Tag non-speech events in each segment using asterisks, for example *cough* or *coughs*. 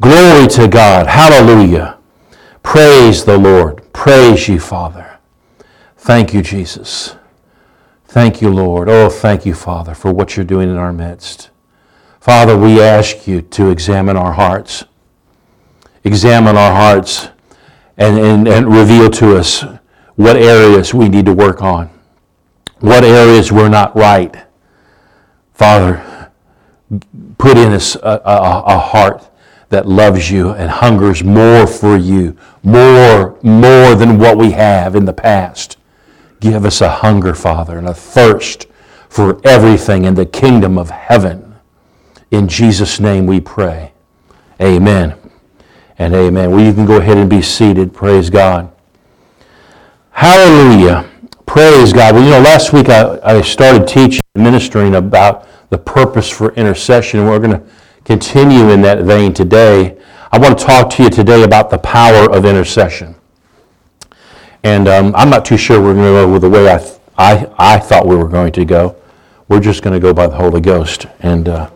Glory to God. Hallelujah. Praise the Lord. Praise you, Father. Thank you, Jesus. Thank you, Lord. Oh, thank you, Father, for what you're doing in our midst. Father, we ask you to examine our hearts. Examine our hearts and, and, and reveal to us what areas we need to work on, what areas we're not right. Father, put in us a, a, a heart that loves you and hungers more for you, more, more than what we have in the past. Give us a hunger, Father, and a thirst for everything in the kingdom of heaven. In Jesus' name we pray. Amen and amen. Well, you can go ahead and be seated. Praise God. Hallelujah. Praise God. Well, you know, last week I, I started teaching ministering about the purpose for intercession. We're going to continue in that vein today. I want to talk to you today about the power of intercession. And um, I'm not too sure we're going to go with the way I, I, I thought we were going to go. We're just going to go by the Holy Ghost and, uh,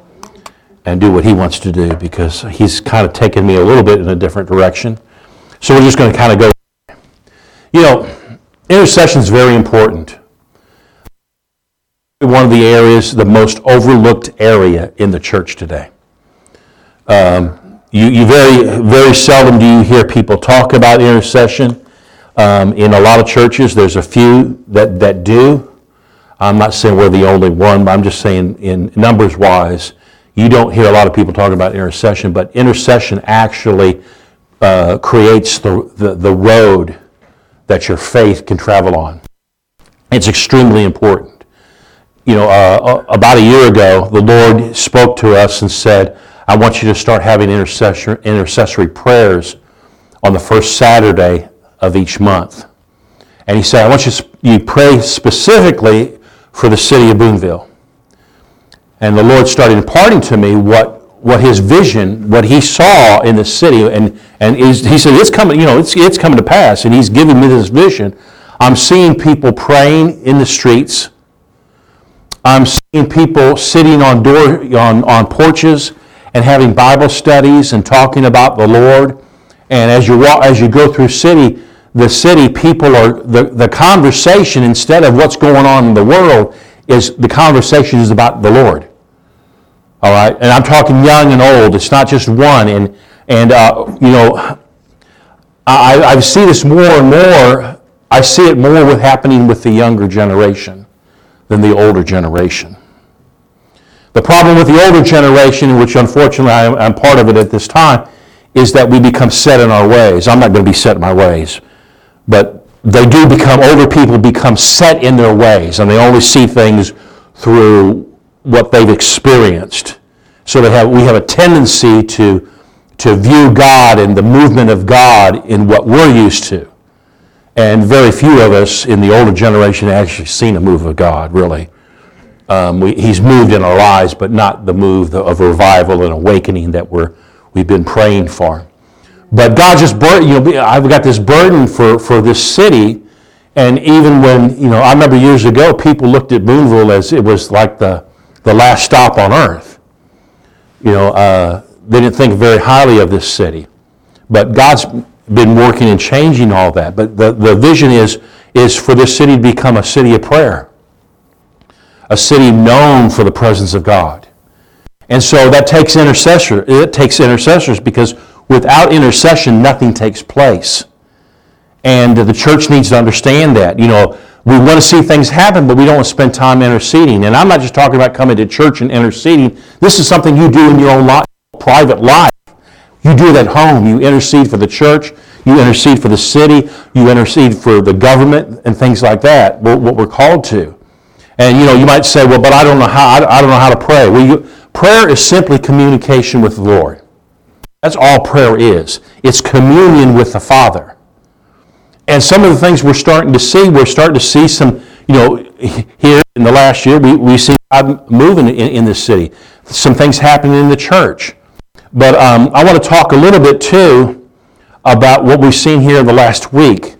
and do what He wants to do because He's kind of taken me a little bit in a different direction. So we're just going to kind of go. You know, intercession is very important. One of the areas, the most overlooked area in the church today. Um, you, you very, very seldom do you hear people talk about intercession. Um, in a lot of churches, there's a few that, that do. I'm not saying we're the only one, but I'm just saying in numbers wise, you don't hear a lot of people talking about intercession, but intercession actually uh, creates the, the, the road that your faith can travel on. It's extremely important. You know, uh, about a year ago, the Lord spoke to us and said, I want you to start having intercessory prayers on the first Saturday of each month. And he said, I want you to pray specifically for the city of Boonville. And the Lord started imparting to me what, what his vision, what he saw in the city. And, and he said, it's coming, you know, it's, it's coming to pass. And he's giving me this vision. I'm seeing people praying in the streets. I'm seeing people sitting on, door, on, on porches and having Bible studies and talking about the Lord. And as you walk, as you go through city, the city people are the, the conversation instead of what's going on in the world is the conversation is about the Lord. All right, and I'm talking young and old. It's not just one. And and uh, you know, I, I see this more and more. I see it more with happening with the younger generation than the older generation. The problem with the older generation, which unfortunately I'm part of it at this time, is that we become set in our ways. I'm not going to be set in my ways, but they do become, older people become set in their ways, and they only see things through what they've experienced. So they have, we have a tendency to, to view God and the movement of God in what we're used to. And very few of us in the older generation actually seen a move of God, really. Um, we, he's moved in our lives, but not the move of revival and awakening that we're, we've been praying for. But God just, bur- you know, I've got this burden for, for this city. And even when, you know, I remember years ago, people looked at Boonville as it was like the, the last stop on earth. You know, uh, they didn't think very highly of this city. But God's been working and changing all that. But the, the vision is, is for this city to become a city of prayer a city known for the presence of God. And so that takes intercessor. It takes intercessors because without intercession, nothing takes place. And the church needs to understand that. You know, we want to see things happen, but we don't want to spend time interceding. And I'm not just talking about coming to church and interceding. This is something you do in your own life, private life. You do it at home. You intercede for the church. You intercede for the city. You intercede for the government and things like that. What we're called to. And you know, you might say, well, but I don't know how, I don't know how to pray. Well, you, prayer is simply communication with the Lord. That's all prayer is. It's communion with the Father. And some of the things we're starting to see, we're starting to see some, you know, *laughs* here in the last year, we, we see God moving in, in this city. Some things happening in the church. But um, I want to talk a little bit too about what we've seen here in the last week.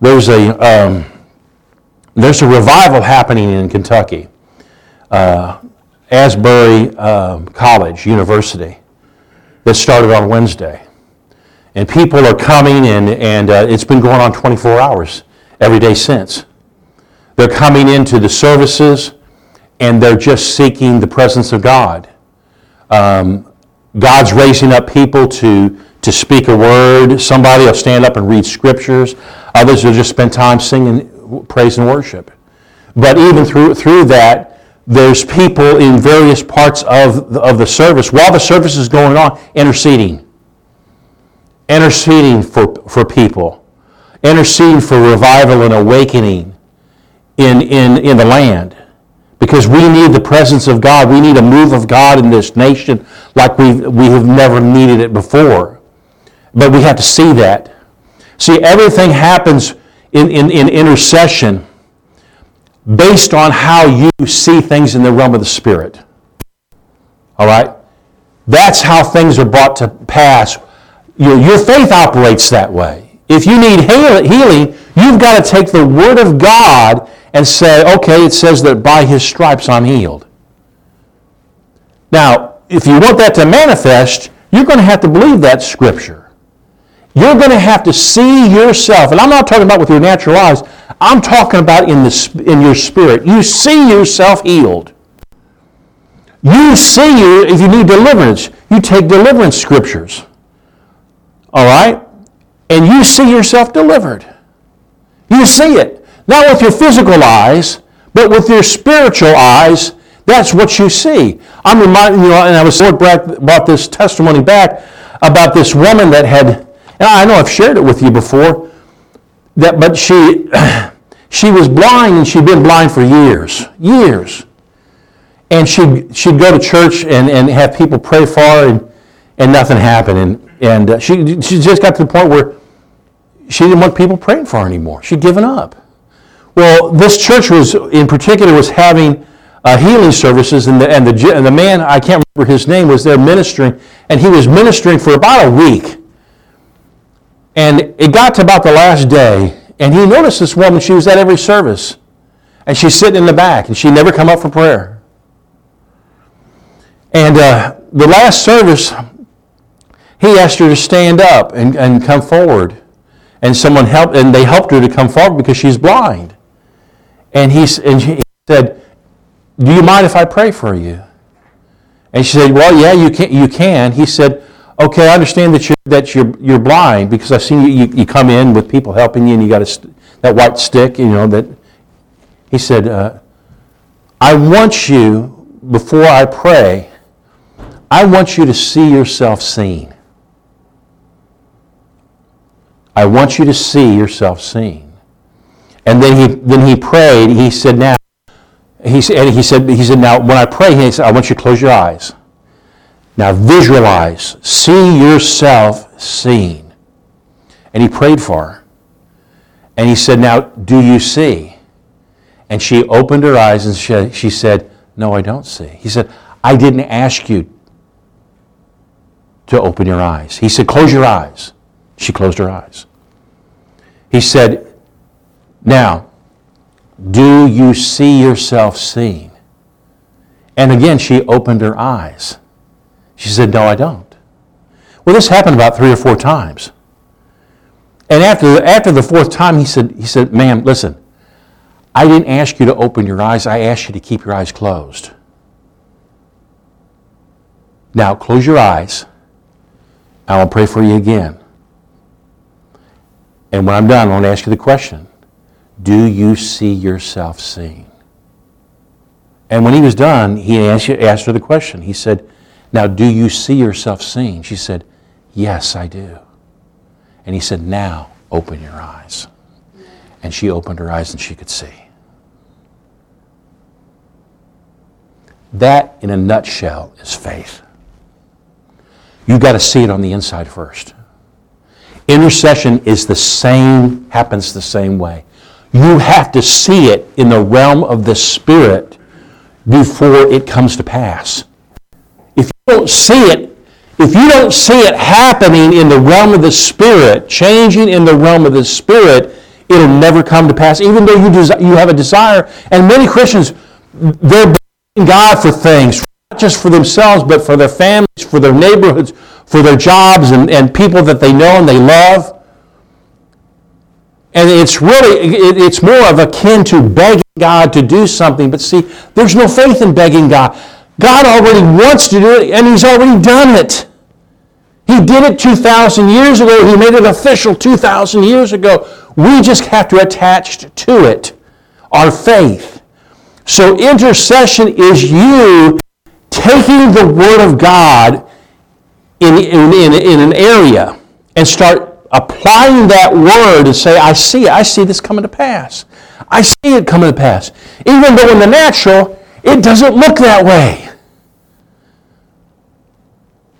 There's a, um, there's a revival happening in Kentucky. Uh, Asbury um, College, University. that started on Wednesday. And people are coming, and, and uh, it's been going on 24 hours every day since. They're coming into the services, and they're just seeking the presence of God. Um, God's raising up people to, to speak a word. Somebody will stand up and read scriptures. Others will just spend time singing praise and worship. But even through, through that, there's people in various parts of the, of the service, while the service is going on, interceding. Interceding for, for people. Interceding for revival and awakening in, in, in the land. Because we need the presence of God. We need a move of God in this nation like we we have never needed it before. But we have to see that. See, everything happens in, in, in intercession based on how you see things in the realm of the Spirit. All right? That's how things are brought to pass. Your, your faith operates that way. If you need healing, you've got to take the Word of God and say, okay, it says that by His stripes I'm healed. Now, if you want that to manifest, you're going to have to believe that Scripture. You're going to have to see yourself, and I'm not talking about with your natural eyes, I'm talking about in, the, in your spirit. You see yourself healed. You see you, if you need deliverance, you take deliverance scriptures. All right? And you see yourself delivered. You see it. Not with your physical eyes, but with your spiritual eyes. That's what you see. I'm reminding you, and I was Lord brought this testimony back about this woman that had, I know I've shared it with you before, that, but she, *clears throat* she was blind and she'd been blind for years, years. And she'd, she'd go to church and, and have people pray for her and, and nothing happened. And, and uh, she, she just got to the point where she didn't want people praying for her anymore. She'd given up. Well, this church was, in particular, was having uh, healing services, and the, and, the, and the man, I can't remember his name, was there ministering, and he was ministering for about a week. And it got to about the last day, and he noticed this woman, she was at every service. And she's sitting in the back, and she never come up for prayer. And uh, the last service, he asked her to stand up and, and come forward. And someone helped, and they helped her to come forward because she's blind. And he, and he said, Do you mind if I pray for you? And she said, Well, yeah, you can. You can. He said, okay, I understand that you're, that you're, you're blind because I've seen you, you, you come in with people helping you and you got a, that white stick, you know, that. He said, uh, I want you, before I pray, I want you to see yourself seen. I want you to see yourself seen. And then he, then he prayed, he said, now, he said, he said, he said, now, when I pray, he said, I want you to close your eyes. Now visualize, see yourself seen. And he prayed for her. And he said, Now, do you see? And she opened her eyes and she, she said, No, I don't see. He said, I didn't ask you to open your eyes. He said, Close your eyes. She closed her eyes. He said, Now, do you see yourself seen? And again, she opened her eyes. She said, No, I don't. Well, this happened about three or four times. And after, after the fourth time, he said, he said, Ma'am, listen, I didn't ask you to open your eyes, I asked you to keep your eyes closed. Now, close your eyes. I will pray for you again. And when I'm done, I want to ask you the question Do you see yourself seen? And when he was done, he asked, asked her the question. He said, now, do you see yourself seen? She said, Yes, I do. And he said, Now open your eyes. And she opened her eyes and she could see. That, in a nutshell, is faith. You've got to see it on the inside first. Intercession is the same, happens the same way. You have to see it in the realm of the Spirit before it comes to pass don't see it, if you don't see it happening in the realm of the Spirit, changing in the realm of the Spirit, it'll never come to pass, even though you, desi- you have a desire. And many Christians, they're believing God for things, not just for themselves, but for their families, for their neighborhoods, for their jobs and, and people that they know and they love. And it's really, it, it's more of akin to begging God to do something. But see, there's no faith in begging God. God already wants to do it, and He's already done it. He did it 2,000 years ago. He made it official 2,000 years ago. We just have to attach to it our faith. So intercession is you taking the Word of God in, in, in, in an area and start applying that Word and say, I see it. I see this coming to pass. I see it coming to pass. Even though in the natural, it doesn't look that way.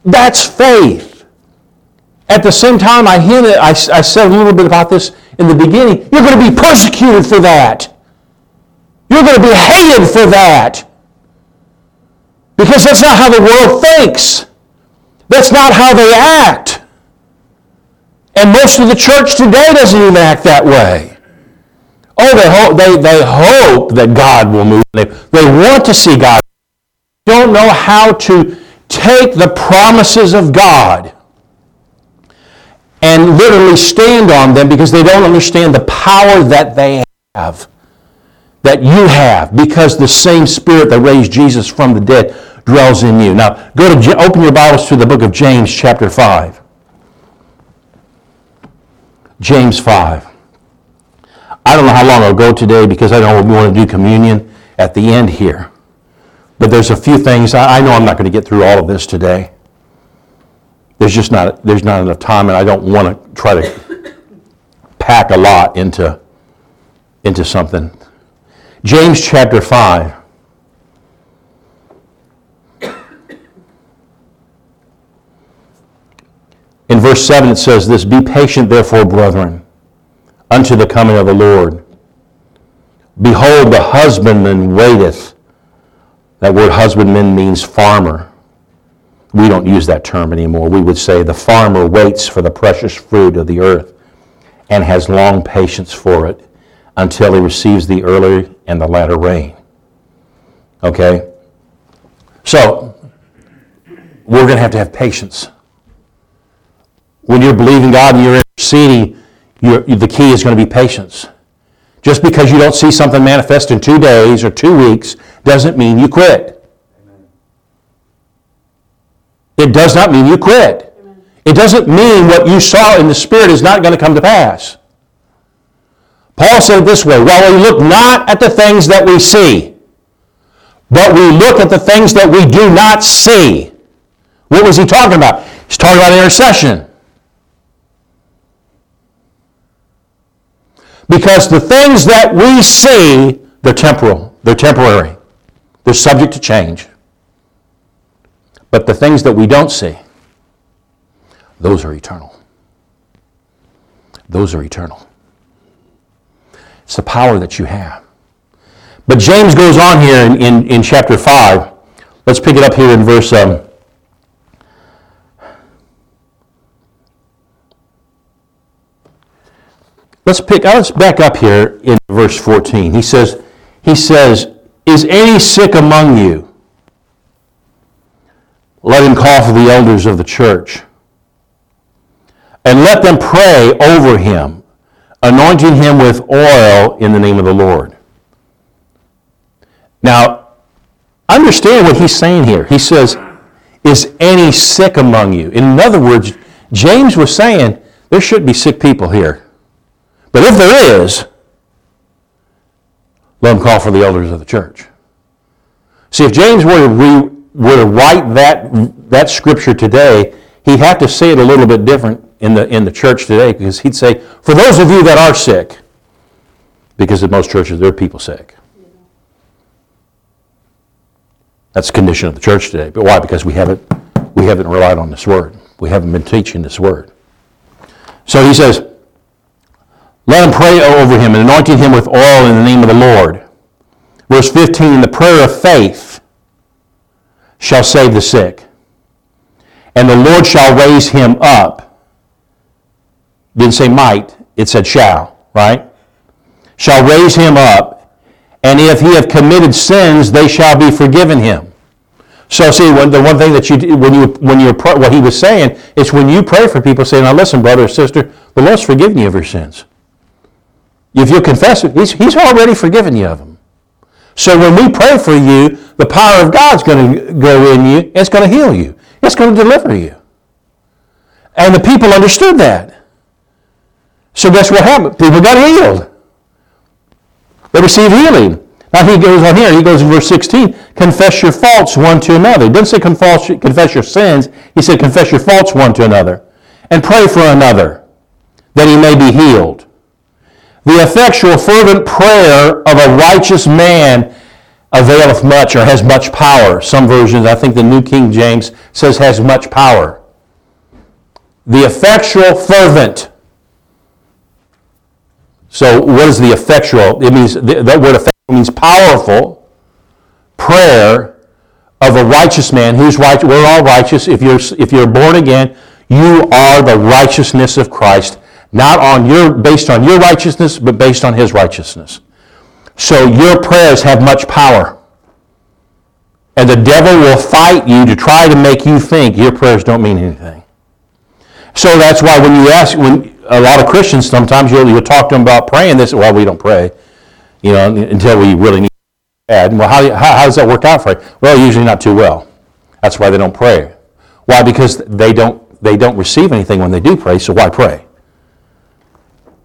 That's faith. At the same time, I hinted, I, I said a little bit about this in the beginning. You're going to be persecuted for that. You're going to be hated for that. Because that's not how the world thinks. That's not how they act. And most of the church today doesn't even act that way. Oh, they hope, they, they hope that God will move. They, they want to see God. Don't know how to take the promises of God and literally stand on them because they don't understand the power that they have, that you have, because the same Spirit that raised Jesus from the dead dwells in you. Now, go to open your Bibles to the book of James, chapter 5. James 5. I don't know how long I'll go today because I don't want to do communion at the end here. But there's a few things, I know I'm not going to get through all of this today there's just not, there's not enough time, and I don't want to try to pack a lot into, into something. James chapter 5. In verse 7, it says this Be patient, therefore, brethren, unto the coming of the Lord. Behold, the husbandman waiteth. That word husbandman means farmer we don't use that term anymore. We would say the farmer waits for the precious fruit of the earth and has long patience for it until he receives the early and the latter rain. Okay? So, we're going to have to have patience. When you're believing God and you're interceding, you're, the key is going to be patience. Just because you don't see something manifest in two days or two weeks doesn't mean you quit. It does not mean you quit. It doesn't mean what you saw in the Spirit is not going to come to pass. Paul said it this way While we look not at the things that we see, but we look at the things that we do not see. What was he talking about? He's talking about intercession. Because the things that we see, they're temporal, they're temporary, they're subject to change. But the things that we don't see, those are eternal. Those are eternal. It's the power that you have. But James goes on here in, in, in chapter 5. Let's pick it up here in verse. Um, let's pick. Uh, let's back up here in verse 14. He says, he says, "Is any sick among you?" let him call for the elders of the church. And let them pray over him, anointing him with oil in the name of the Lord. Now, understand what he's saying here. He says, Is any sick among you? In other words, James was saying there should be sick people here. But if there is, let him call for the elders of the church. See, if James were to re- were to write that, that scripture today, he'd have to say it a little bit different in the, in the church today because he'd say, for those of you that are sick, because in most churches there are people sick. That's the condition of the church today. But why? Because we haven't, we haven't relied on this word. We haven't been teaching this word. So he says, let him pray over him and anointing him with oil in the name of the Lord. Verse 15, the prayer of faith shall save the sick, and the Lord shall raise him up. Didn't say might, it said shall, right? Shall raise him up, and if he have committed sins, they shall be forgiven him. So see, when, the one thing that you when you when you what he was saying is when you pray for people, say, "Now listen, brother or sister, the Lord's forgiven you of your sins. If you confess it, he's, he's already forgiven you of them. So when we pray for you, the power of God's going to go in you, it's going to heal you. It's going to deliver you. And the people understood that. So guess what happened? People got healed. They received healing. Now he goes on here, he goes in verse 16, confess your faults one to another. He didn't say confess, confess your sins, he said confess your faults one to another. And pray for another, that he may be healed. The effectual, fervent prayer of a righteous man availeth much or has much power. Some versions, I think the New King James says has much power. The effectual, fervent. So, what is the effectual? It means that word effectual means powerful prayer of a righteous man who's righteous. We're all righteous. If you're if you're born again, you are the righteousness of Christ not on your, based on your righteousness, but based on his righteousness. So your prayers have much power. And the devil will fight you to try to make you think your prayers don't mean anything. So that's why when you ask, when a lot of Christians sometimes you'll, you'll talk to them about praying, they say, well, we don't pray, you know, until we really need to. Well, how, how, how does that work out for you? Well, usually not too well. That's why they don't pray. Why? Because they don't, they don't receive anything when they do pray, so why pray?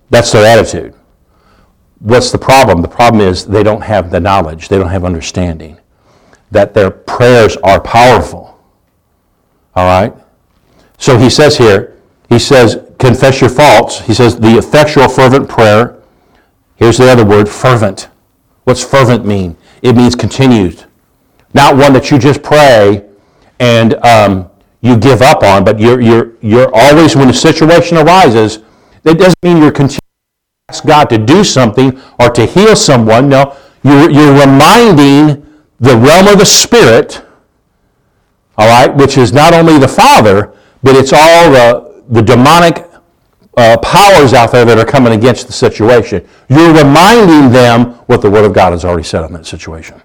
That's their attitude. What's the problem? The problem is they don't have the knowledge, they don't have understanding that their prayers are powerful. All right? So he says here, he says, confess your faults. He says, the effectual, fervent prayer. Here's the other word, fervent. What's fervent mean? It means continued. Not one that you just pray and um, you give up on, but you're, you're, you're always, when a situation arises, that doesn't mean you're continuing to ask God to do something or to heal someone. No, you're, you're reminding the realm of the Spirit, all right, which is not only the Father, but it's all the, the demonic uh, powers out there that are coming against the situation. You're reminding them what the Word of God has already said on that situation.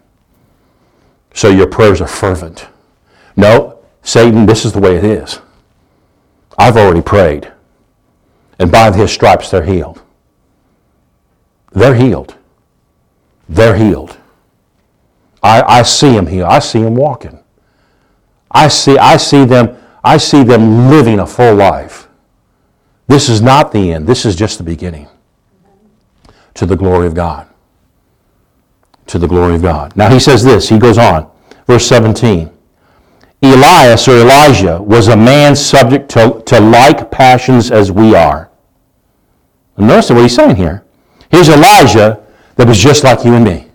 So your prayers are fervent. No, Satan, this is the way it is. I've already prayed and by his stripes they're healed. They're healed. They're healed. I, I see them healed. I see them walking. I see, I see them, I see them living a full life. This is not the end. This is just the beginning. To the glory of God. To the glory of God. Now he says this, he goes on, verse 17. Elias or Elijah was a man subject to, to like passions as we are. And notice what he's saying here. Here's Elijah that was just like you and me.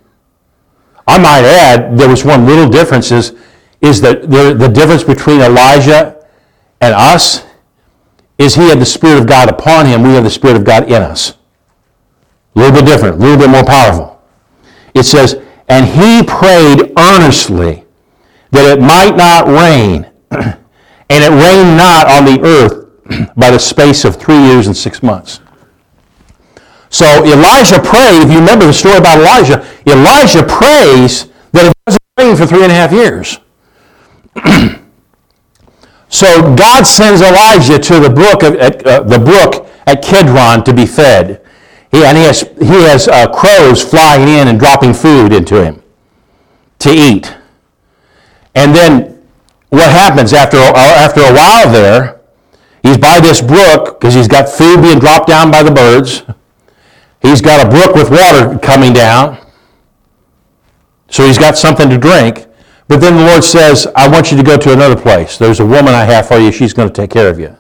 I might add, there was one little difference is, is that the, the difference between Elijah and us is he had the Spirit of God upon him, we have the Spirit of God in us. A little bit different, a little bit more powerful. It says, and he prayed earnestly that it might not rain, *clears throat* and it rained not on the earth *clears throat* by the space of three years and six months. So Elijah prayed, if you remember the story about Elijah, Elijah prays that it doesn't rain for three and a half years. *clears throat* so God sends Elijah to the brook, of, uh, the brook at Kidron to be fed. He, and he has, he has uh, crows flying in and dropping food into him to eat. And then what happens after, uh, after a while there, he's by this brook because he's got food being dropped down by the birds. He's got a brook with water coming down. So he's got something to drink. But then the Lord says, I want you to go to another place. There's a woman I have for you. She's going to take care of you.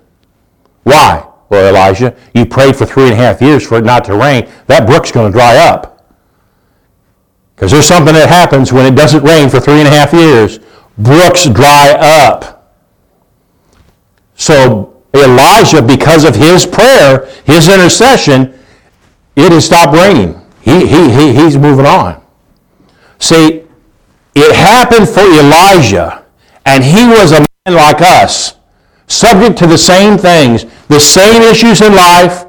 Why? Well, Elijah, you prayed for three and a half years for it not to rain. That brook's going to dry up. Because there's something that happens when it doesn't rain for three and a half years. Brooks dry up. So Elijah, because of his prayer, his intercession, it has stopped raining. He, he, he, he's moving on. See, it happened for Elijah, and he was a man like us, subject to the same things, the same issues in life,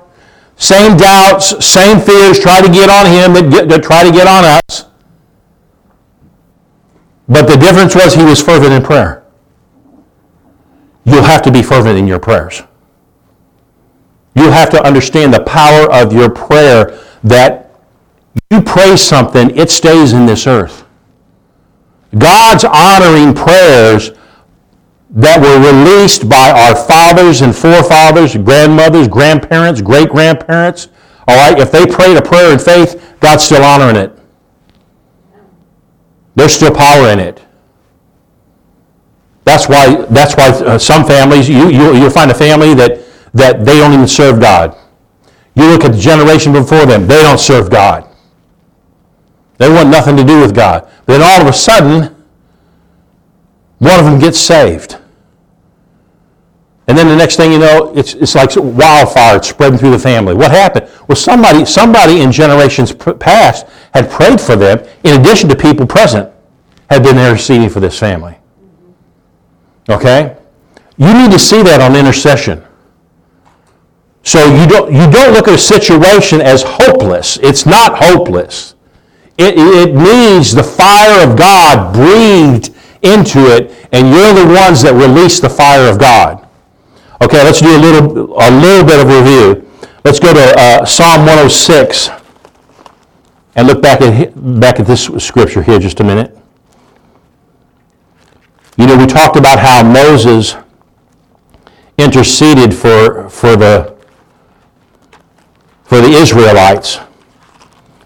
same doubts, same fears try to get on him that, get, that try to get on us. But the difference was he was fervent in prayer. You'll have to be fervent in your prayers. You have to understand the power of your prayer that you pray something, it stays in this earth. God's honoring prayers that were released by our fathers and forefathers, grandmothers, grandparents, great grandparents. All right, if they prayed a prayer in faith, God's still honoring it. There's still power in it. That's why, that's why uh, some families, you, you, you'll find a family that, that they don't even serve God. You look at the generation before them, they don't serve God. They want nothing to do with God. Then all of a sudden, one of them gets saved. And then the next thing you know, it's, it's like wildfire it's spreading through the family. What happened? Well, somebody, somebody in generations past had prayed for them, in addition to people present, had been interceding for this family. Okay? You need to see that on intercession. So you don't, you don't look at a situation as hopeless. It's not hopeless. It, it needs the fire of God breathed into it, and you're the ones that release the fire of God. Okay, let's do a little, a little bit of review. Let's go to uh, Psalm 106 and look back at, back at this scripture here just a minute. You know, we talked about how Moses interceded for, for, the, for the Israelites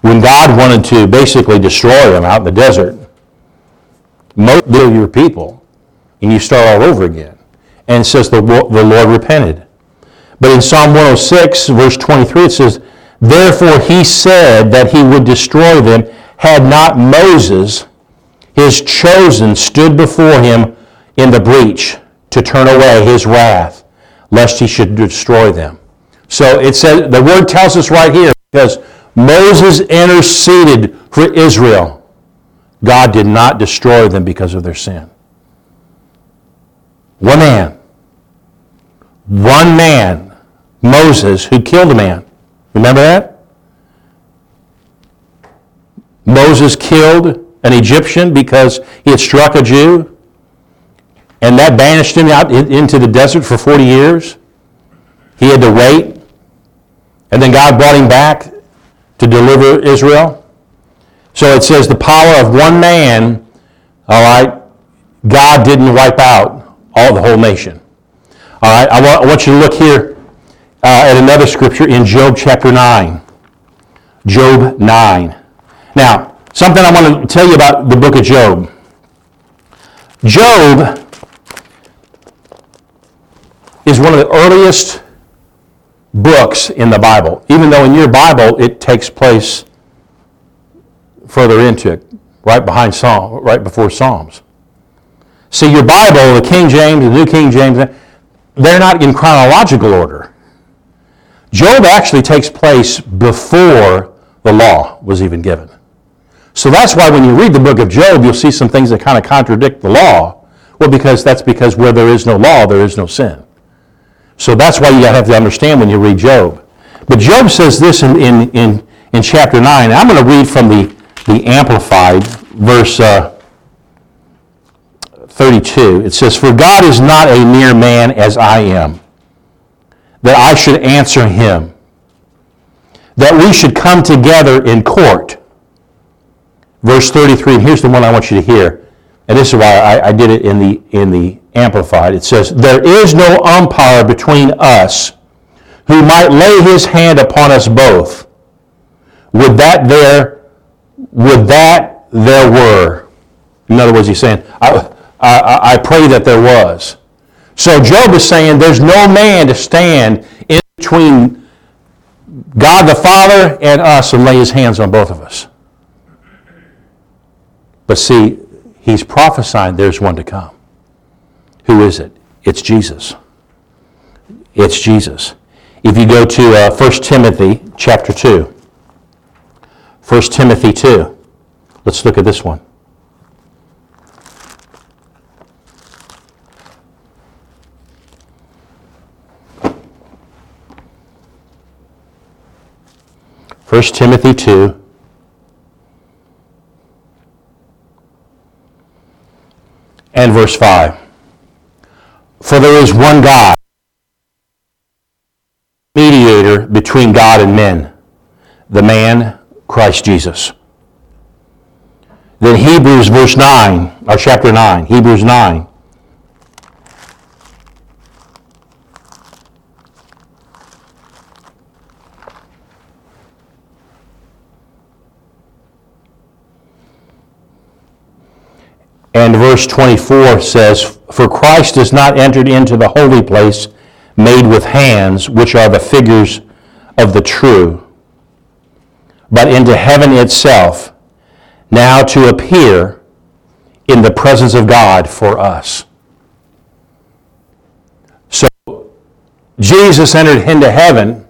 when God wanted to basically destroy them out in the desert. Most of your people, and you start all over again. And it says the, the Lord repented. But in Psalm 106, verse 23, it says, Therefore he said that he would destroy them had not Moses his chosen stood before him in the breach to turn away his wrath, lest he should destroy them. So it says, the word tells us right here, because Moses interceded for Israel. God did not destroy them because of their sin. One man, one man, Moses, who killed a man. Remember that? Moses killed an Egyptian because he had struck a Jew, and that banished him out into the desert for 40 years. He had to wait, and then God brought him back to deliver Israel. So it says the power of one man, all right, God didn't wipe out all the whole nation. All right, I want, I want you to look here uh, at another scripture in Job chapter 9. Job 9. Now, Something I want to tell you about the book of Job. Job is one of the earliest books in the Bible, even though in your Bible it takes place further into it, right behind Psalm, right before Psalms. See, your Bible, the King James, the New King James, they're not in chronological order. Job actually takes place before the law was even given. So that's why when you read the book of Job, you'll see some things that kind of contradict the law. Well, because that's because where there is no law, there is no sin. So that's why you have to understand when you read Job. But Job says this in, in, in, in chapter 9. I'm going to read from the, the Amplified, verse uh, 32. It says, For God is not a mere man as I am, that I should answer him, that we should come together in court verse 33, and here's the one I want you to hear. And this is why I, I did it in the, in the Amplified. It says, There is no umpire between us who might lay his hand upon us both. Would that there, would that there were. In other words, he's saying, I, I, I pray that there was. So Job is saying there's no man to stand in between God the Father and us and lay his hands on both of us. But see, he's prophesying there's one to come. Who is it? It's Jesus. It's Jesus. If you go to uh, 1 Timothy chapter 2, 1 Timothy 2, let's look at this one. First Timothy 2, And verse 5. For there is one God, mediator between God and men, the man Christ Jesus. Then Hebrews verse 9, or chapter 9, Hebrews 9. And verse 24 says, For Christ has not entered into the holy place made with hands, which are the figures of the true, but into heaven itself, now to appear in the presence of God for us. So Jesus entered into heaven,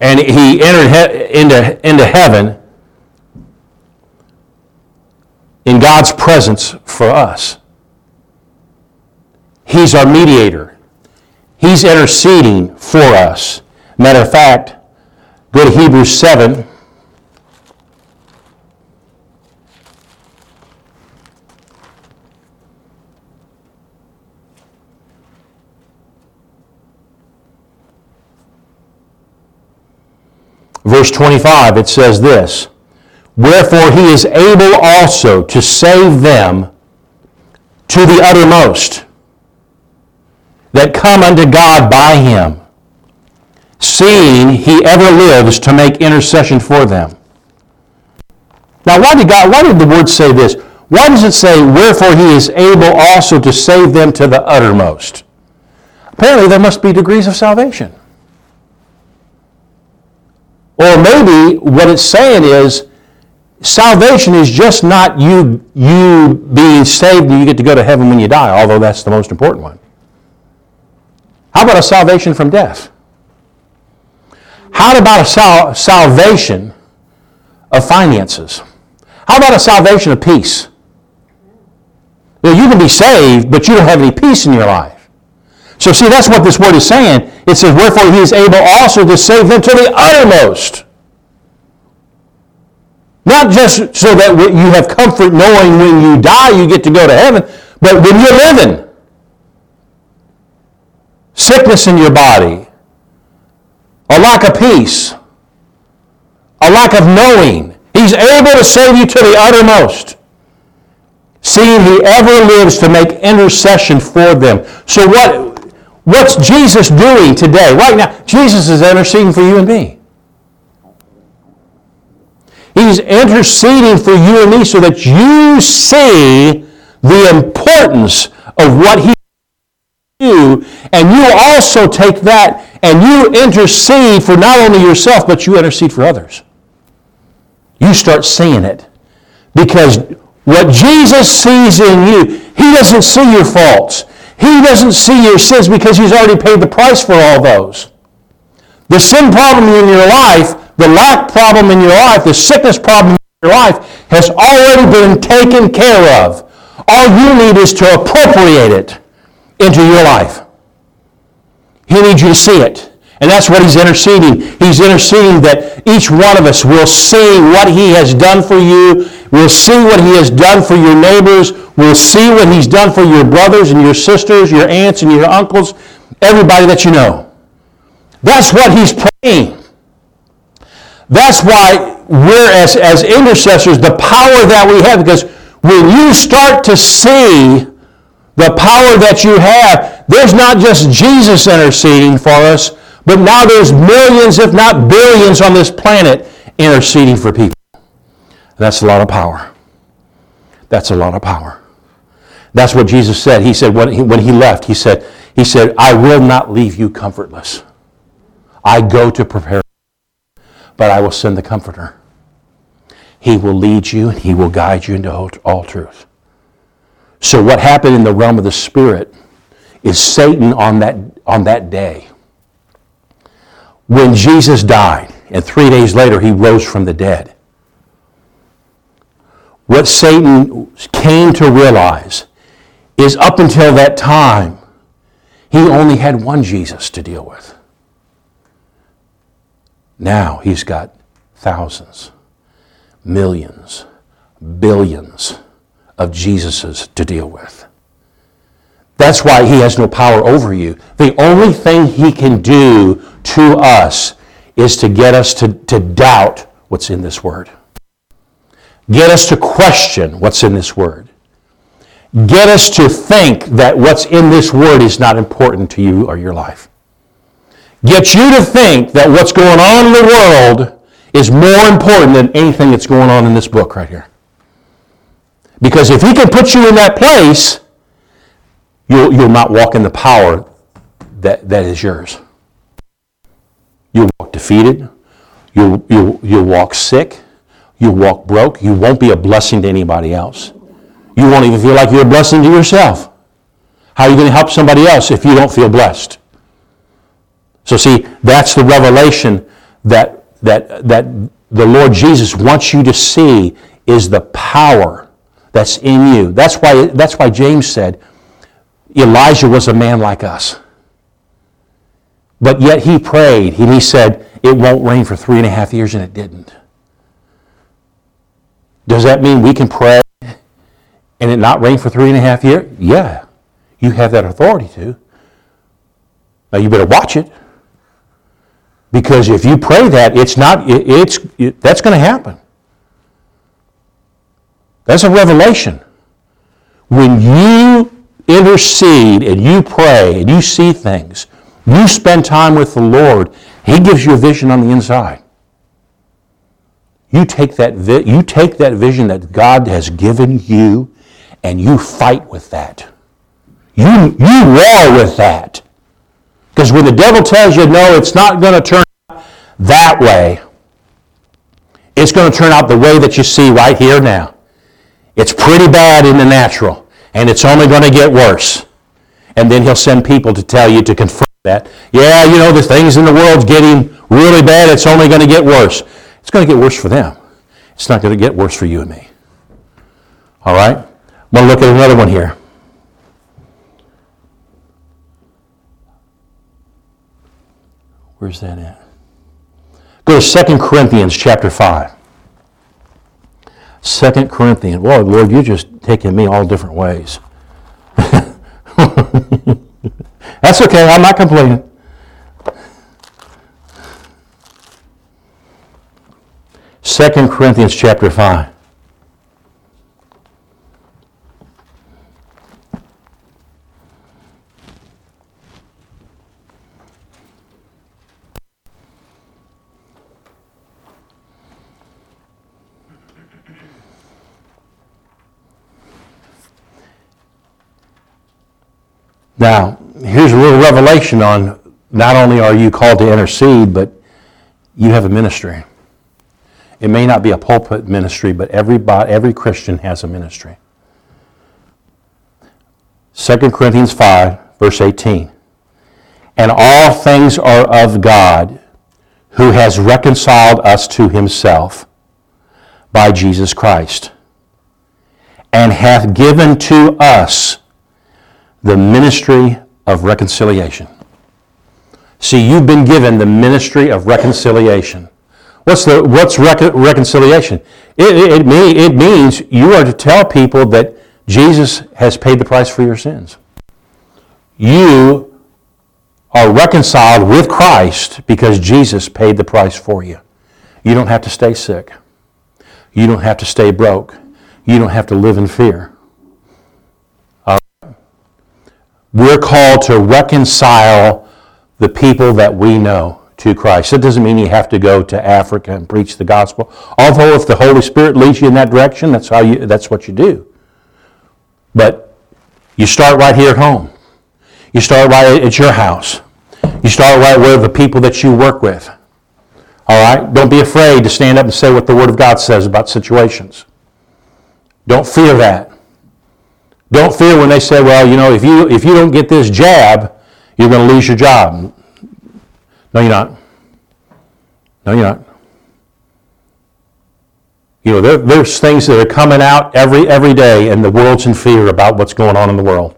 and he entered he- into, into heaven in God's presence for us. He's our mediator. He's interceding for us. Matter of fact, go to Hebrews 7. Verse 25, it says this Wherefore he is able also to save them to the uttermost that come unto God by him, seeing he ever lives to make intercession for them. Now, why did God, why did the word say this? Why does it say, wherefore he is able also to save them to the uttermost? Apparently, there must be degrees of salvation. Or maybe what it's saying is, salvation is just not you, you being saved and you get to go to heaven when you die, although that's the most important one. How about a salvation from death? How about a sal- salvation of finances? How about a salvation of peace? Well, you can be saved, but you don't have any peace in your life. So, see, that's what this word is saying. It says, Wherefore he is able also to save them to the uttermost. Not just so that you have comfort knowing when you die you get to go to heaven, but when you're living. Sickness in your body, a lack of peace, a lack of knowing. He's able to save you to the uttermost, seeing he ever lives to make intercession for them. So what, what's Jesus doing today? Right now, Jesus is interceding for you and me. He's interceding for you and me so that you see the importance of what he you, and you also take that and you intercede for not only yourself, but you intercede for others. You start seeing it. Because what Jesus sees in you, he doesn't see your faults. He doesn't see your sins because he's already paid the price for all those. The sin problem in your life, the lack problem in your life, the sickness problem in your life has already been taken care of. All you need is to appropriate it into your life. He needs you to see it. And that's what he's interceding. He's interceding that each one of us will see what he has done for you, will see what he has done for your neighbors, will see what he's done for your brothers and your sisters, your aunts and your uncles, everybody that you know. That's what he's praying. That's why we're, as, as intercessors, the power that we have, because when you start to see the power that you have, there's not just Jesus interceding for us, but now there's millions, if not billions, on this planet interceding for people. That's a lot of power. That's a lot of power. That's what Jesus said. He said when he, when he left, he said, he said, I will not leave you comfortless. I go to prepare, but I will send the Comforter. He will lead you and he will guide you into all truth. So what happened in the realm of the Spirit is Satan on that, on that day. When Jesus died, and three days later he rose from the dead, what Satan came to realize is up until that time, he only had one Jesus to deal with. Now he's got thousands, millions, billions of Jesus's to deal with. That's why he has no power over you. The only thing he can do to us is to get us to, to doubt what's in this word. Get us to question what's in this word. Get us to think that what's in this word is not important to you or your life. Get you to think that what's going on in the world is more important than anything that's going on in this book right here. Because if he can put you in that place, you'll, you'll not walk in the power that, that is yours. You'll walk defeated. You'll, you'll, you'll walk sick. You'll walk broke. You won't be a blessing to anybody else. You won't even feel like you're a blessing to yourself. How are you going to help somebody else if you don't feel blessed? So see, that's the revelation that, that, that the Lord Jesus wants you to see is the power that's in you. That's why, that's why James said Elijah was a man like us. But yet he prayed and he said, it won't rain for three and a half years, and it didn't. Does that mean we can pray and it not rain for three and a half years? Yeah, you have that authority to. Now you better watch it. Because if you pray that, it's not, it, it's, it, that's going to happen. That's a revelation. When you intercede and you pray and you see things, you spend time with the Lord, He gives you a vision on the inside. You take that, vi- you take that vision that God has given you and you fight with that. You, you war with that. Because when the devil tells you, no, it's not going to turn out that way, it's going to turn out the way that you see right here now. It's pretty bad in the natural, and it's only going to get worse. And then he'll send people to tell you to confirm that. Yeah, you know, the things in the world's getting really bad, it's only going to get worse. It's going to get worse for them. It's not going to get worse for you and me. All right? I'm going to look at another one here. Where's that at? Go to 2 Corinthians chapter 5. 2 Corinthians. Whoa, Lord, you're just taking me all different ways. *laughs* That's okay, I'm not complaining. Second Corinthians chapter 5. Now, here's a little revelation on not only are you called to intercede, but you have a ministry. It may not be a pulpit ministry, but every, every Christian has a ministry. 2 Corinthians 5, verse 18. And all things are of God, who has reconciled us to himself by Jesus Christ, and hath given to us the ministry of reconciliation. See, you've been given the ministry of reconciliation. What's, the, what's rec- reconciliation? It, it, it, mean, it means you are to tell people that Jesus has paid the price for your sins. You are reconciled with Christ because Jesus paid the price for you. You don't have to stay sick. You don't have to stay broke. You don't have to live in fear. We're called to reconcile the people that we know to Christ. That doesn't mean you have to go to Africa and preach the gospel. Although if the Holy Spirit leads you in that direction, that's how you that's what you do. But you start right here at home. You start right at your house. You start right with the people that you work with. All right? Don't be afraid to stand up and say what the Word of God says about situations. Don't fear that. Don't fear when they say, well, you know, if you, if you don't get this jab, you're going to lose your job. No, you're not. No, you're not. You know, there, there's things that are coming out every, every day, and the world's in fear about what's going on in the world.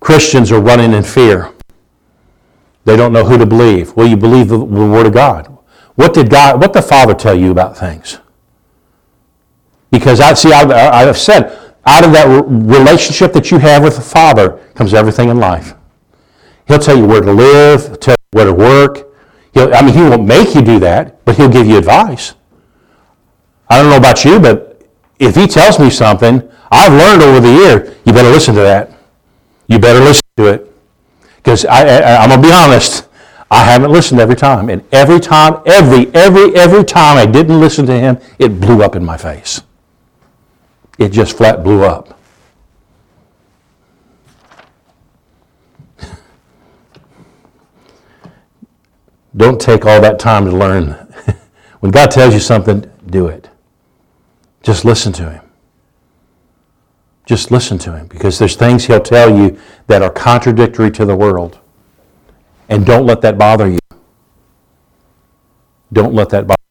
Christians are running in fear. They don't know who to believe. Well, you believe the, the Word of God. What did God, what the Father tell you about things? Because I see, I, I've said, out of that relationship that you have with the Father comes everything in life. He'll tell you where to live, tell you where to work. He'll, I mean, he won't make you do that, but he'll give you advice. I don't know about you, but if he tells me something, I've learned over the year, you better listen to that. You better listen to it. Because I, I, I'm going to be honest, I haven't listened every time. And every time, every, every, every time I didn't listen to him, it blew up in my face. It just flat blew up. Don't take all that time to learn. *laughs* when God tells you something, do it. Just listen to him. Just listen to him because there's things he'll tell you that are contradictory to the world. And don't let that bother you. Don't let that bother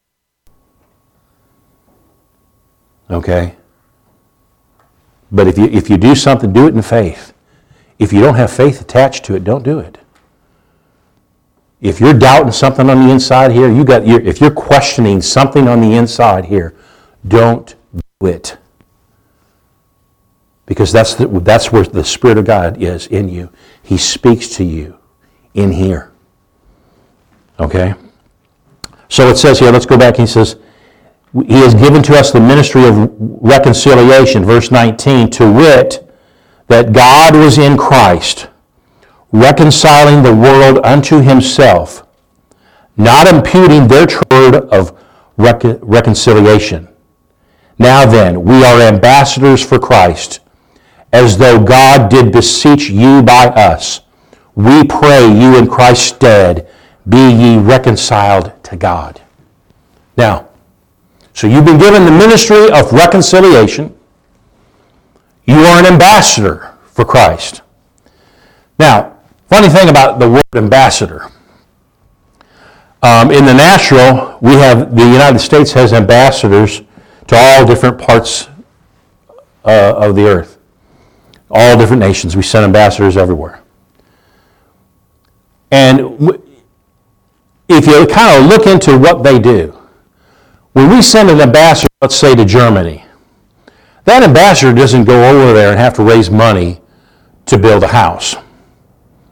you. Okay? But if you, if you do something, do it in faith. If you don't have faith attached to it, don't do it. If you're doubting something on the inside here, you got if you're questioning something on the inside here, don't do it. Because that's, the, that's where the Spirit of God is in you. He speaks to you in here. Okay? So it says here, let's go back. He says, He has given to us the ministry of reconciliation, verse 19, to wit, that God was in Christ, reconciling the world unto himself, not imputing their word of rec- reconciliation. Now then, we are ambassadors for Christ, as though God did beseech you by us we pray you in Christ's stead be ye reconciled to God. Now, so you've been given the ministry of reconciliation. You are an ambassador for Christ. Now, funny thing about the word ambassador. Um, in the natural, we have the United States has ambassadors to all different parts uh, of the earth, all different nations. We send ambassadors everywhere. And if you kind of look into what they do, when we send an ambassador, let's say to Germany, that ambassador doesn't go over there and have to raise money to build a house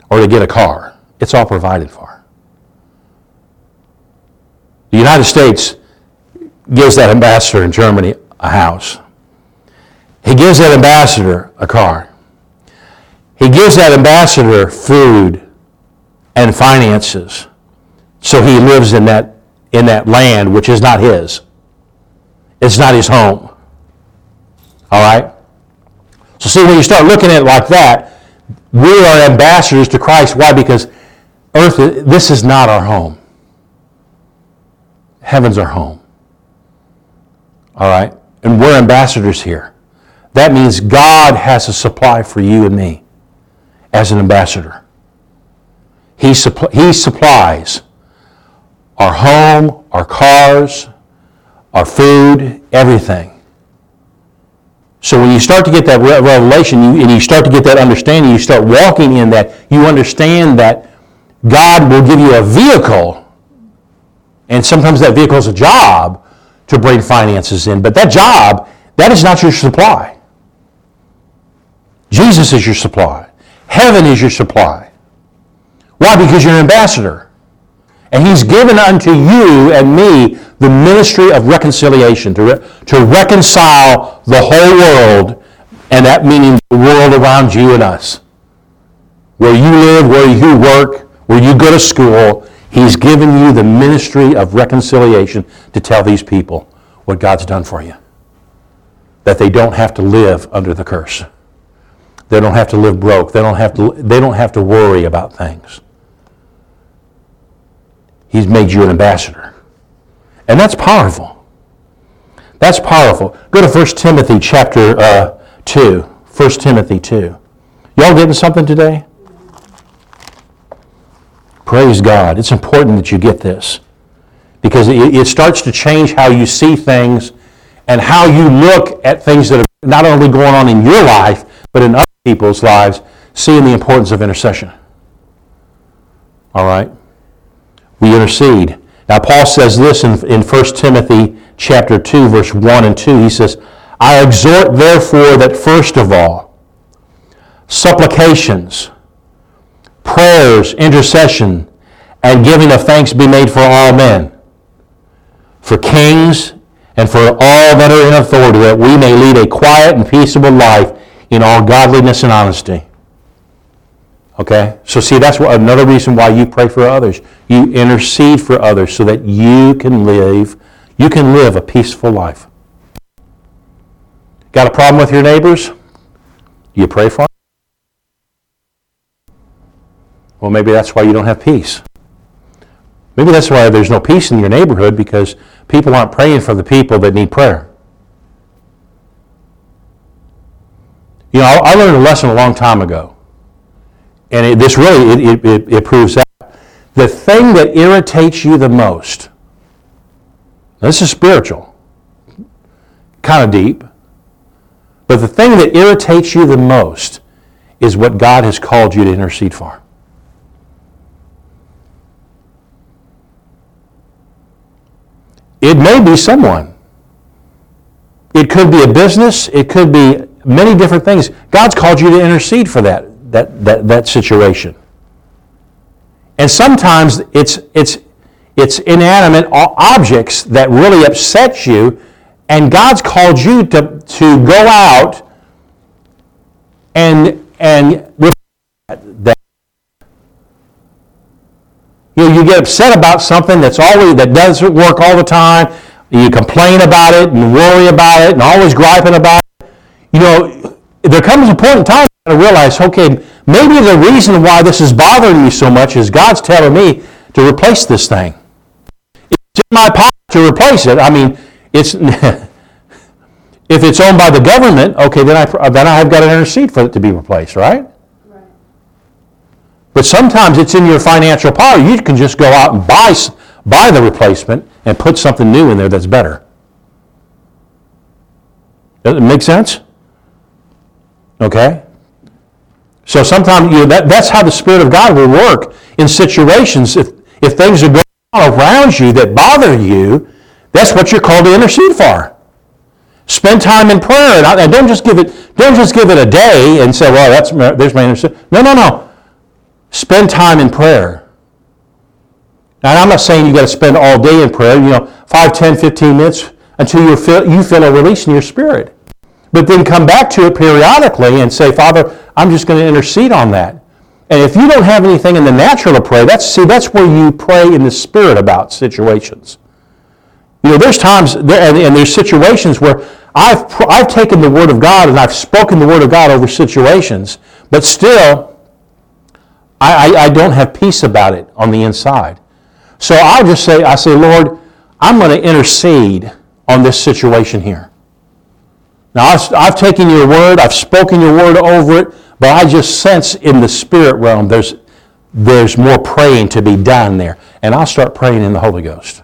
or to get a car. It's all provided for. The United States gives that ambassador in Germany a house. He gives that ambassador a car. He gives that ambassador food and finances. So he lives in that, in that land which is not his. It's not his home. All right? So see, when you start looking at it like that, we are ambassadors to Christ. Why? Because earth, this is not our home. Heaven's our home. All right? And we're ambassadors here. That means God has a supply for you and me as an ambassador. He, suppl- he supplies our home, our cars, our food, everything. So when you start to get that revelation you, and you start to get that understanding, you start walking in that, you understand that God will give you a vehicle, and sometimes that vehicle is a job to bring finances in. But that job, that is not your supply. Jesus is your supply. Heaven is your supply. Why? Because you're an ambassador. And he's given unto you and me the ministry of reconciliation, to, re- to reconcile the whole world, and that meaning the world around you and us. Where you live, where you work, where you go to school, he's given you the ministry of reconciliation to tell these people what God's done for you. That they don't have to live under the curse. They don't have to live broke. They don't have to, they don't have to worry about things. He's made you an ambassador. And that's powerful. That's powerful. Go to 1 Timothy chapter uh, 2. 1 Timothy 2. Y'all getting something today? Praise God. It's important that you get this because it, it starts to change how you see things and how you look at things that are not only going on in your life, but in other people's lives, seeing the importance of intercession. All right? We intercede. Now, Paul says this in, in 1 Timothy chapter 2, verse 1 and 2. He says, I exhort, therefore, that first of all, supplications, prayers, intercession, and giving of thanks be made for all men, for kings, and for all that are in authority, that we may lead a quiet and peaceable life in all godliness and honesty. Okay? So see, that's what, another reason why you pray for others. You intercede for others so that you can live, you can live a peaceful life. Got a problem with your neighbors? You pray for them? Well, maybe that's why you don't have peace. Maybe that's why there's no peace in your neighborhood because people aren't praying for the people that need prayer. You know, I learned a lesson a long time ago, and it, this really it, it, it proves that the thing that irritates you the most. This is spiritual, kind of deep, but the thing that irritates you the most is what God has called you to intercede for. It may be someone. It could be a business. It could be many different things. God's called you to intercede for that, that, that, that situation. And sometimes it's, it's, it's inanimate objects that really upset you, and God's called you to, to go out and, and that you, know, you get upset about something that's always that doesn't work all the time. You complain about it and worry about it and always griping about it. You know, there comes a point in time to realize, okay, maybe the reason why this is bothering me so much is God's telling me to replace this thing. It's in my power to replace it. I mean, it's *laughs* if it's owned by the government, okay, then I then I have got to intercede for it to be replaced, right? But sometimes it's in your financial power. You can just go out and buy, buy the replacement and put something new in there that's better. Does it make sense? Okay? So sometimes you know, that, that's how the Spirit of God will work in situations. If, if things are going on around you that bother you, that's what you're called to intercede for. Spend time in prayer, and, don't just give it don't just give it a day and say, "Well, that's there's my intercession." No, no, no. Spend time in prayer. Now, I'm not saying you got to spend all day in prayer, you know, 5, 10, 15 minutes until you feel, you feel a release in your spirit. But then come back to it periodically and say, Father, I'm just going to intercede on that. And if you don't have anything in the natural to pray, that's see, that's where you pray in the spirit about situations. You know, there's times there, and, and there's situations where I've I've taken the word of God and I've spoken the word of God over situations, but still I, I, I don't have peace about it on the inside. So I'll just say, I say, Lord, I'm going to intercede on this situation here. Now, I've, I've, taken your word, I've spoken your word over it, but I just sense in the spirit realm there's, there's more praying to be done there. And I'll start praying in the Holy Ghost.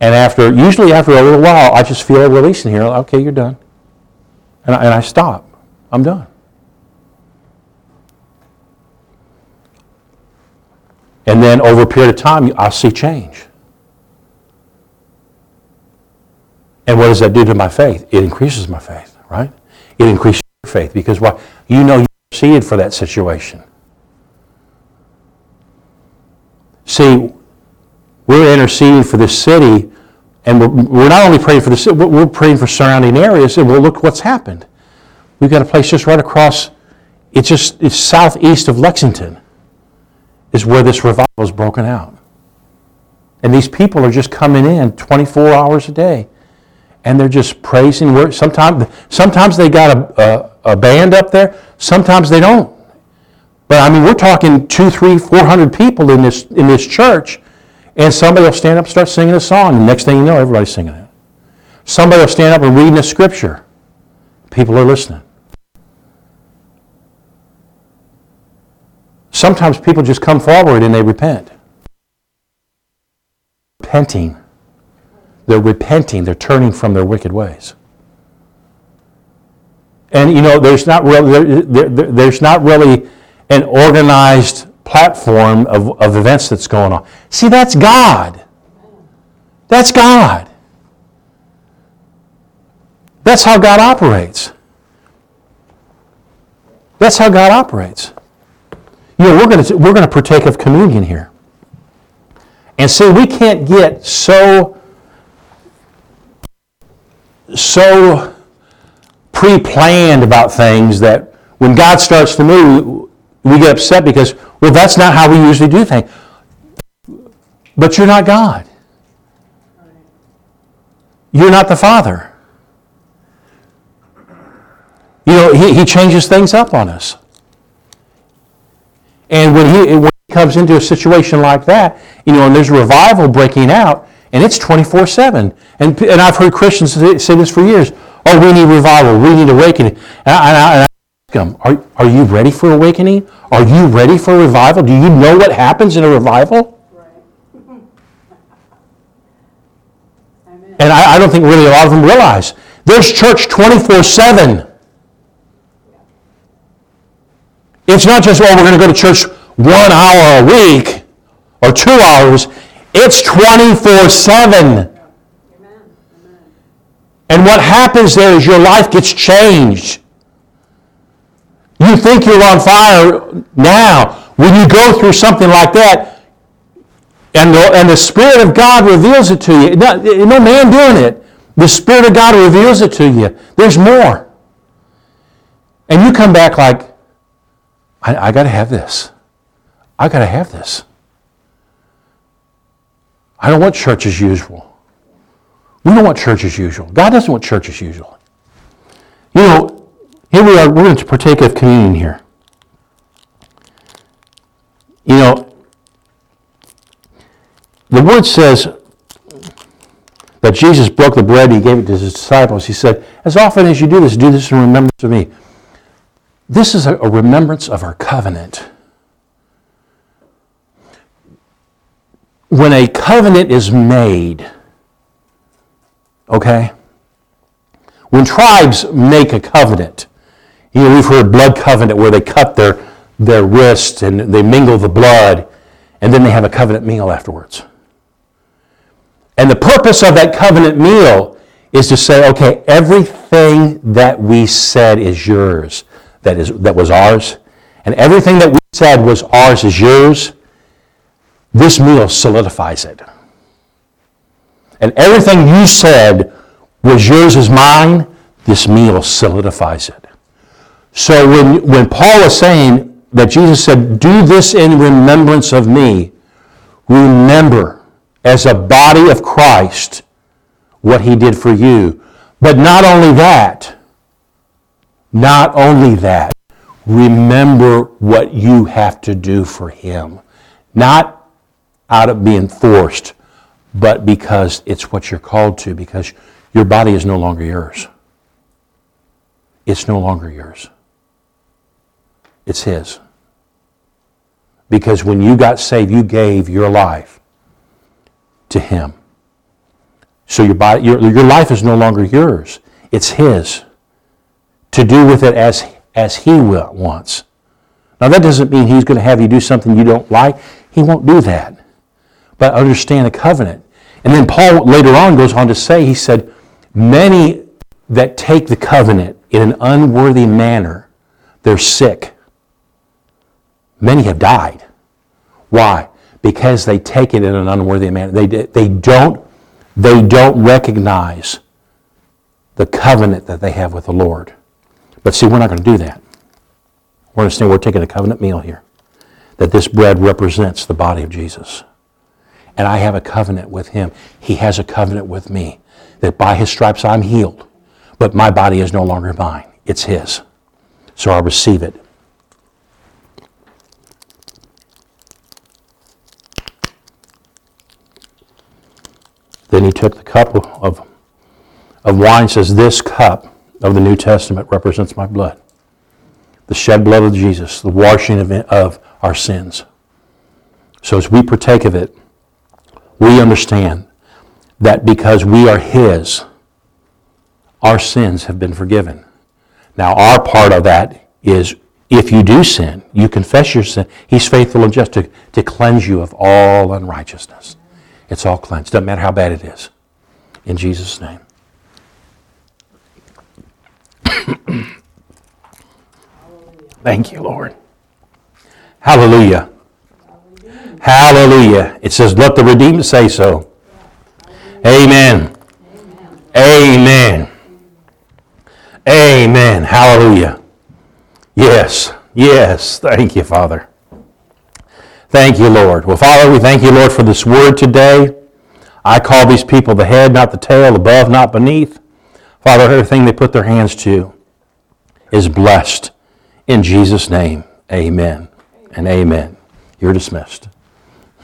And after, usually after a little while, I just feel a release in here. Okay, you're done. And I, and I stop. I'm done. And then over a period of time, I'll see change. And what does that do to my faith? It increases my faith, right? It increases your faith because why? You know you interceded for that situation. See, we're interceding for this city, and we're, we're not only praying for the city, we're praying for surrounding areas, and well, look what's happened. We've got a place just right across, it's just, it's southeast of Lexington is where this revival is broken out. And these people are just coming in 24 hours a day. And they're just praising. Sometimes, sometimes they got a, a, a band up there. Sometimes they don't. But I mean, we're talking two, three, four hundred people in this, in this church. And somebody will stand up and start singing a song. And next thing you know, everybody's singing it. Somebody will stand up and reading a scripture. People are listening. Sometimes people just come forward and they repent. Repenting. They're repenting. They're turning from their wicked ways. And you know, there's not really, there, there, there's not really an organized platform of, of events that's going on. See, that's God. That's God. That's how God operates. That's how God operates. You know, we're going to, we're going to partake of communion here. And see, we can't get so, so pre-planned about things that when God starts to move, we get upset because, well, that's not how we usually do things. But you're not God. You're not the Father. You know, he, he changes things up on us. And when he, when he comes into a situation like that, you know, and there's revival breaking out, and it's 24 7. And, and I've heard Christians say, this for years oh, we need revival, we need awakening. And I, and I, and I ask them, are, are you ready for awakening? Are you ready for revival? Do you know what happens in a revival? *laughs* And I, I don't think really a lot of them realize there's church 24 7. It's not just, oh, we're going to go to church one hour a week or two hours. It's 24 7. And what happens there is your life gets changed. You think you're on fire now. When you go through something like that, and the, and the Spirit of God reveals it to you, no, no man doing it. The Spirit of God reveals it to you. There's more. And you come back like, I, I got to have this. I got to have this. I don't want church as usual. We don't want church as usual. God doesn't want church as usual. You know, here we are, we're going to partake of communion here. You know, the word says that Jesus broke the bread, he gave it to his disciples. He said, As often as you do this, do this in remembrance of me. This is a, a remembrance of our covenant. When a covenant is made, okay? When tribes make a covenant, you know, we've heard blood covenant where they cut their, their wrist and they mingle the blood, and then they have a covenant meal afterwards. And the purpose of that covenant meal is to say, okay, everything that we said is yours that, is, that was ours, and everything that we said was ours is yours, this meal solidifies it. And everything you said was yours is mine, this meal solidifies it. So when, when Paul is saying that Jesus said, Do this in remembrance of me, remember as a body of Christ what he did for you. But not only that, not only that, remember what you have to do for Him. Not out of being forced, but because it's what you're called to, because your body is no longer yours. It's no longer yours. It's His. Because when you got saved, you gave your life to Him. So your, body, your, your life is no longer yours, it's His to do with it as, as He will, wants. Now, that doesn't mean He's going to have you do something you don't like. He won't do that. But understand a covenant. And then Paul later on goes on to say, he said, Many that take the covenant in an unworthy manner, they're sick. Many have died. Why? Because they take it in an unworthy manner. They, they, don't, they don't recognize the covenant that they have with the Lord. But see, we're not going to do that. We're going to say we're taking a covenant meal here. That this bread represents the body of Jesus. And I have a covenant with him. He has a covenant with me. That by his stripes I'm healed. But my body is no longer mine. It's his. So I receive it. Then he took the cup of, of wine, says, This cup of the New Testament represents my blood. The shed blood of Jesus, the washing of, of our sins. So as we partake of it, we understand that because we are His, our sins have been forgiven. Now, our part of that is if you do sin, you confess your sin, He's faithful and just to, to cleanse you of all unrighteousness. It's all cleansed. Doesn't matter how bad it is. In Jesus' name. *coughs* Thank you, Lord. Hallelujah. Hallelujah. It says, let the redeemed say so. Amen. Amen. Amen. Hallelujah. Yes. Yes. Thank you, Father. Thank you, Lord. Well, Father, we thank you, Lord, for this word today. I call these people the head, not the tail, above, not beneath. Father, everything they put their hands to is blessed. In Jesus' name, amen and amen. You're dismissed.